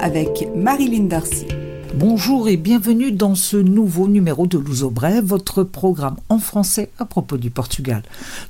Avec Marilyn Darcy. Bonjour et bienvenue dans ce nouveau numéro de Luso Brève, votre programme en français à propos du Portugal.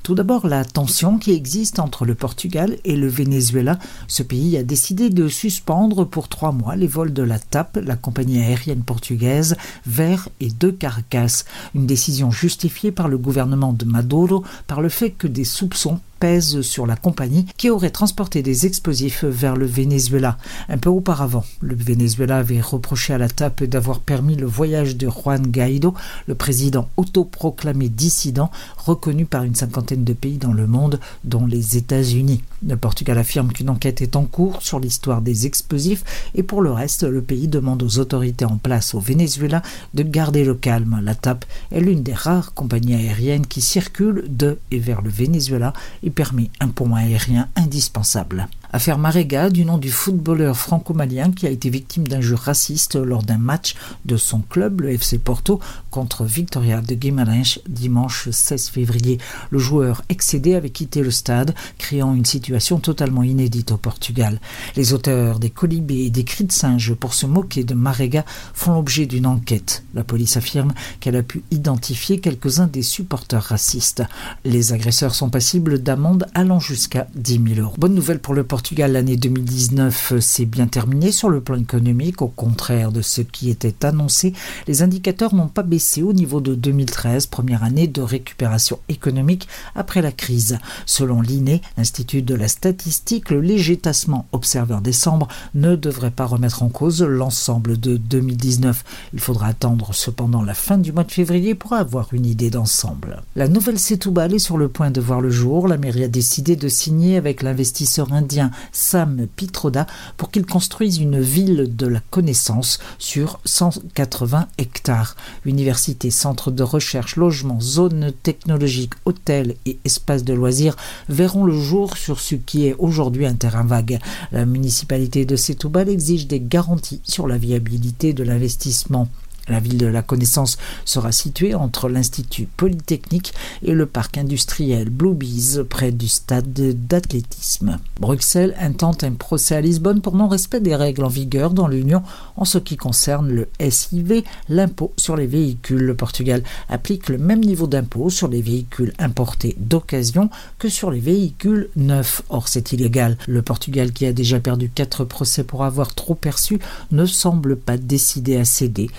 Tout d'abord, la tension qui existe entre le Portugal et le Venezuela. Ce pays a décidé de suspendre pour trois mois les vols de la TAP, la compagnie aérienne portugaise, vers et de Caracas. Une décision justifiée par le gouvernement de Maduro par le fait que des soupçons pèse sur la compagnie qui aurait transporté des explosifs vers le Venezuela. Un peu auparavant, le Venezuela avait reproché à la TAP d'avoir permis le voyage de Juan Guaido, le président autoproclamé dissident, reconnu par une cinquantaine de pays dans le monde, dont les États-Unis. Le Portugal affirme qu'une enquête est en cours sur l'histoire des explosifs et pour le reste, le pays demande aux autorités en place au Venezuela de garder le calme. La TAP est l'une des rares compagnies aériennes qui circulent de et vers le Venezuela permet un pont aérien indispensable. Affaire Marega, du nom du footballeur franco-malien qui a été victime d'injures racistes lors d'un match de son club, le FC Porto, contre Victoria de Guimarães dimanche 16 février. Le joueur excédé avait quitté le stade, créant une situation totalement inédite au Portugal. Les auteurs des colibés et des cris de singe pour se moquer de Marega font l'objet d'une enquête. La police affirme qu'elle a pu identifier quelques-uns des supporters racistes. Les agresseurs sont passibles d'amendes allant jusqu'à 10 000 euros. Bonne nouvelle pour le Portugal, l'année 2019 s'est bien terminée sur le plan économique. Au contraire de ce qui était annoncé, les indicateurs n'ont pas baissé au niveau de 2013, première année de récupération économique après la crise. Selon l'INE, l'Institut de la statistique, le léger tassement observé en décembre ne devrait pas remettre en cause l'ensemble de 2019. Il faudra attendre cependant la fin du mois de février pour avoir une idée d'ensemble. La nouvelle Setúbal est sur le point de voir le jour. La mairie a décidé de signer avec l'investisseur indien Sam Pitroda pour qu'il construise une ville de la connaissance sur 180 hectares. Université, centre de recherche, logement, zone technologique, hôtel et espace de loisirs verront le jour sur ce qui est aujourd'hui un terrain vague. La municipalité de Setúbal exige des garanties sur la viabilité de l'investissement. La ville de la connaissance sera située entre l'Institut Polytechnique et le parc industriel Blue Bees près du stade d'athlétisme. Bruxelles intente un procès à Lisbonne pour non-respect des règles en vigueur dans l'Union en ce qui concerne le SIV, l'impôt sur les véhicules. Le Portugal applique le même niveau d'impôt sur les véhicules importés d'occasion que sur les véhicules neufs. Or, c'est illégal. Le Portugal, qui a déjà perdu quatre procès pour avoir trop perçu, ne semble pas décidé à céder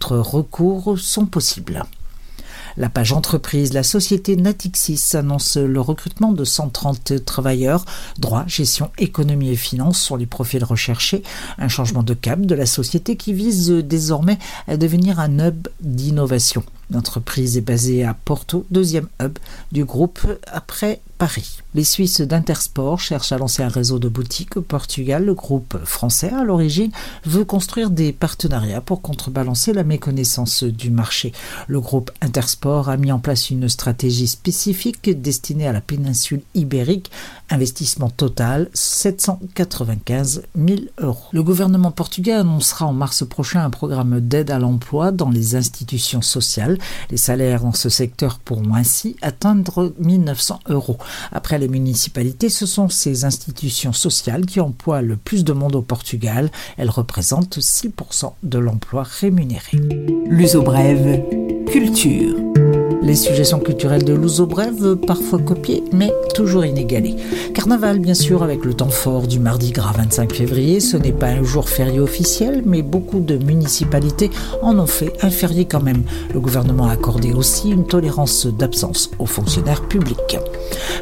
recours sont possibles. La page entreprise, la société Natixis annonce le recrutement de 130 travailleurs. Droit, gestion, économie et finances sont les profils recherchés. Un changement de cap de la société qui vise désormais à devenir un hub d'innovation. L'entreprise est basée à Porto, deuxième hub du groupe après Les Suisses d'Intersport cherchent à lancer un réseau de boutiques au Portugal. Le groupe français, à l'origine, veut construire des partenariats pour contrebalancer la méconnaissance du marché. Le groupe Intersport a mis en place une stratégie spécifique destinée à la péninsule ibérique. Investissement total 795 000 euros. Le gouvernement portugais annoncera en mars prochain un programme d'aide à l'emploi dans les institutions sociales. Les salaires dans ce secteur pourront ainsi atteindre 1900 euros. Après les municipalités, ce sont ces institutions sociales qui emploient le plus de monde au Portugal. Elles représentent 6% de l'emploi rémunéré. L'uso brève, culture. Les suggestions culturelles de Louzo Brève, parfois copiées, mais toujours inégalées. Carnaval, bien sûr, avec le temps fort du mardi gras 25 février. Ce n'est pas un jour férié officiel, mais beaucoup de municipalités en ont fait un férié quand même. Le gouvernement a accordé aussi une tolérance d'absence aux fonctionnaires publics.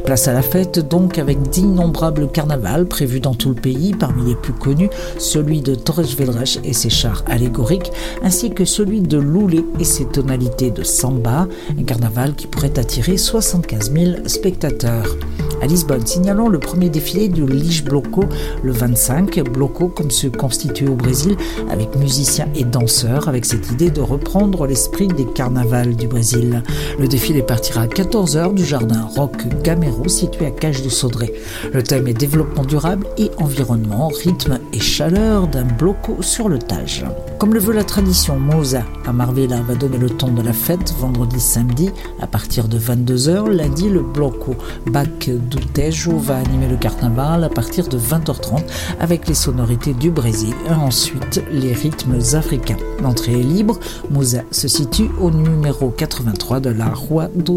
Place à la fête donc avec d'innombrables carnavals prévus dans tout le pays, parmi les plus connus, celui de Torres Vedras et ses chars allégoriques, ainsi que celui de Loulé et ses tonalités de samba, carnaval qui pourrait attirer 75 000 spectateurs. À Lisbonne, signalons le premier défilé du Lich Bloco le 25. Bloco comme se constitue au Brésil avec musiciens et danseurs avec cette idée de reprendre l'esprit des carnavals du Brésil. Le défilé partira à 14h du jardin Rock Gamero situé à Cage de Saudré. Le thème est développement durable et environnement, rythme et chaleur d'un bloco sur le Tage. Comme le veut la tradition, Mosa à Marvella va donner le ton de la fête vendredi samedi à partir de 22h. Lundi, le bloco Bac do Tejo va animer le carnaval à partir de 20h30 avec les sonorités du Brésil et ensuite les rythmes africains. L'entrée est libre. Musa se situe au numéro 83 de la Roi do.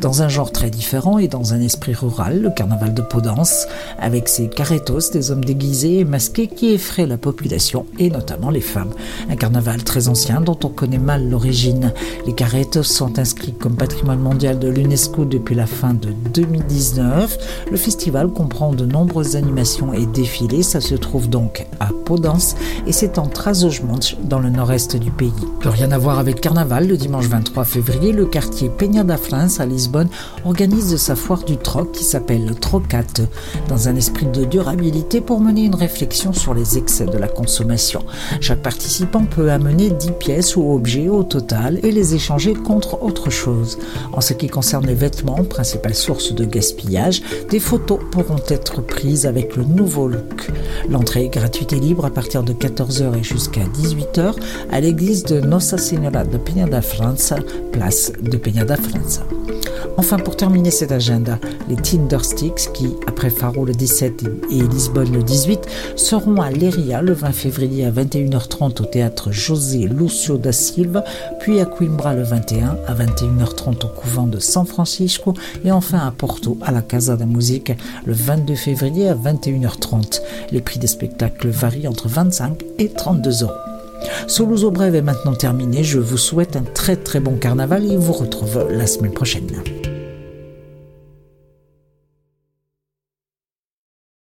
Dans un genre très différent et dans un esprit rural, le carnaval de Podence, avec ses carretos, des hommes déguisés et masqués qui effraient la population et notamment les femmes. Un carnaval très ancien dont on connaît mal l'origine. Les carretos sont inscrits comme patrimoine mondial de l'UNESCO depuis la fin de 2019. Le festival comprend de nombreuses animations et défilés. Ça se trouve donc à Podence et c'est en Trás-os-Montes dans le nord-est du pays. Plus rien à voir avec carnaval, le dimanche 23 février, le quartier Peña France à Lisbonne organise sa foire du troc qui s'appelle le Trocat, dans un esprit de durabilité pour mener une réflexion sur les excès de la consommation. Chaque participant peut amener 10 pièces ou objets au total et les échanger contre autre chose. En ce qui concerne les vêtements, principale source de gaspillage, des photos pourront être prises avec le nouveau look. L'entrée est gratuite et libre à partir de 14h et jusqu'à 18h à l'église de Nossa Senhora de Peña da França, place de Peña da França. Enfin, pour terminer cet agenda, les Tindersticks, qui, après Faro le 17 et Lisbonne le 18, seront à Leria le 20 février à 21h30 au théâtre José Lucio da Silva, puis à Coimbra le 21 à 21h30 au couvent de San Francisco et enfin à Porto à la Casa da Musique le 22 février à 21h30. Les prix des spectacles varient entre 25 et 32 euros. Soluso Brève est maintenant terminé. Je vous souhaite un très très bon carnaval et vous retrouve la semaine prochaine.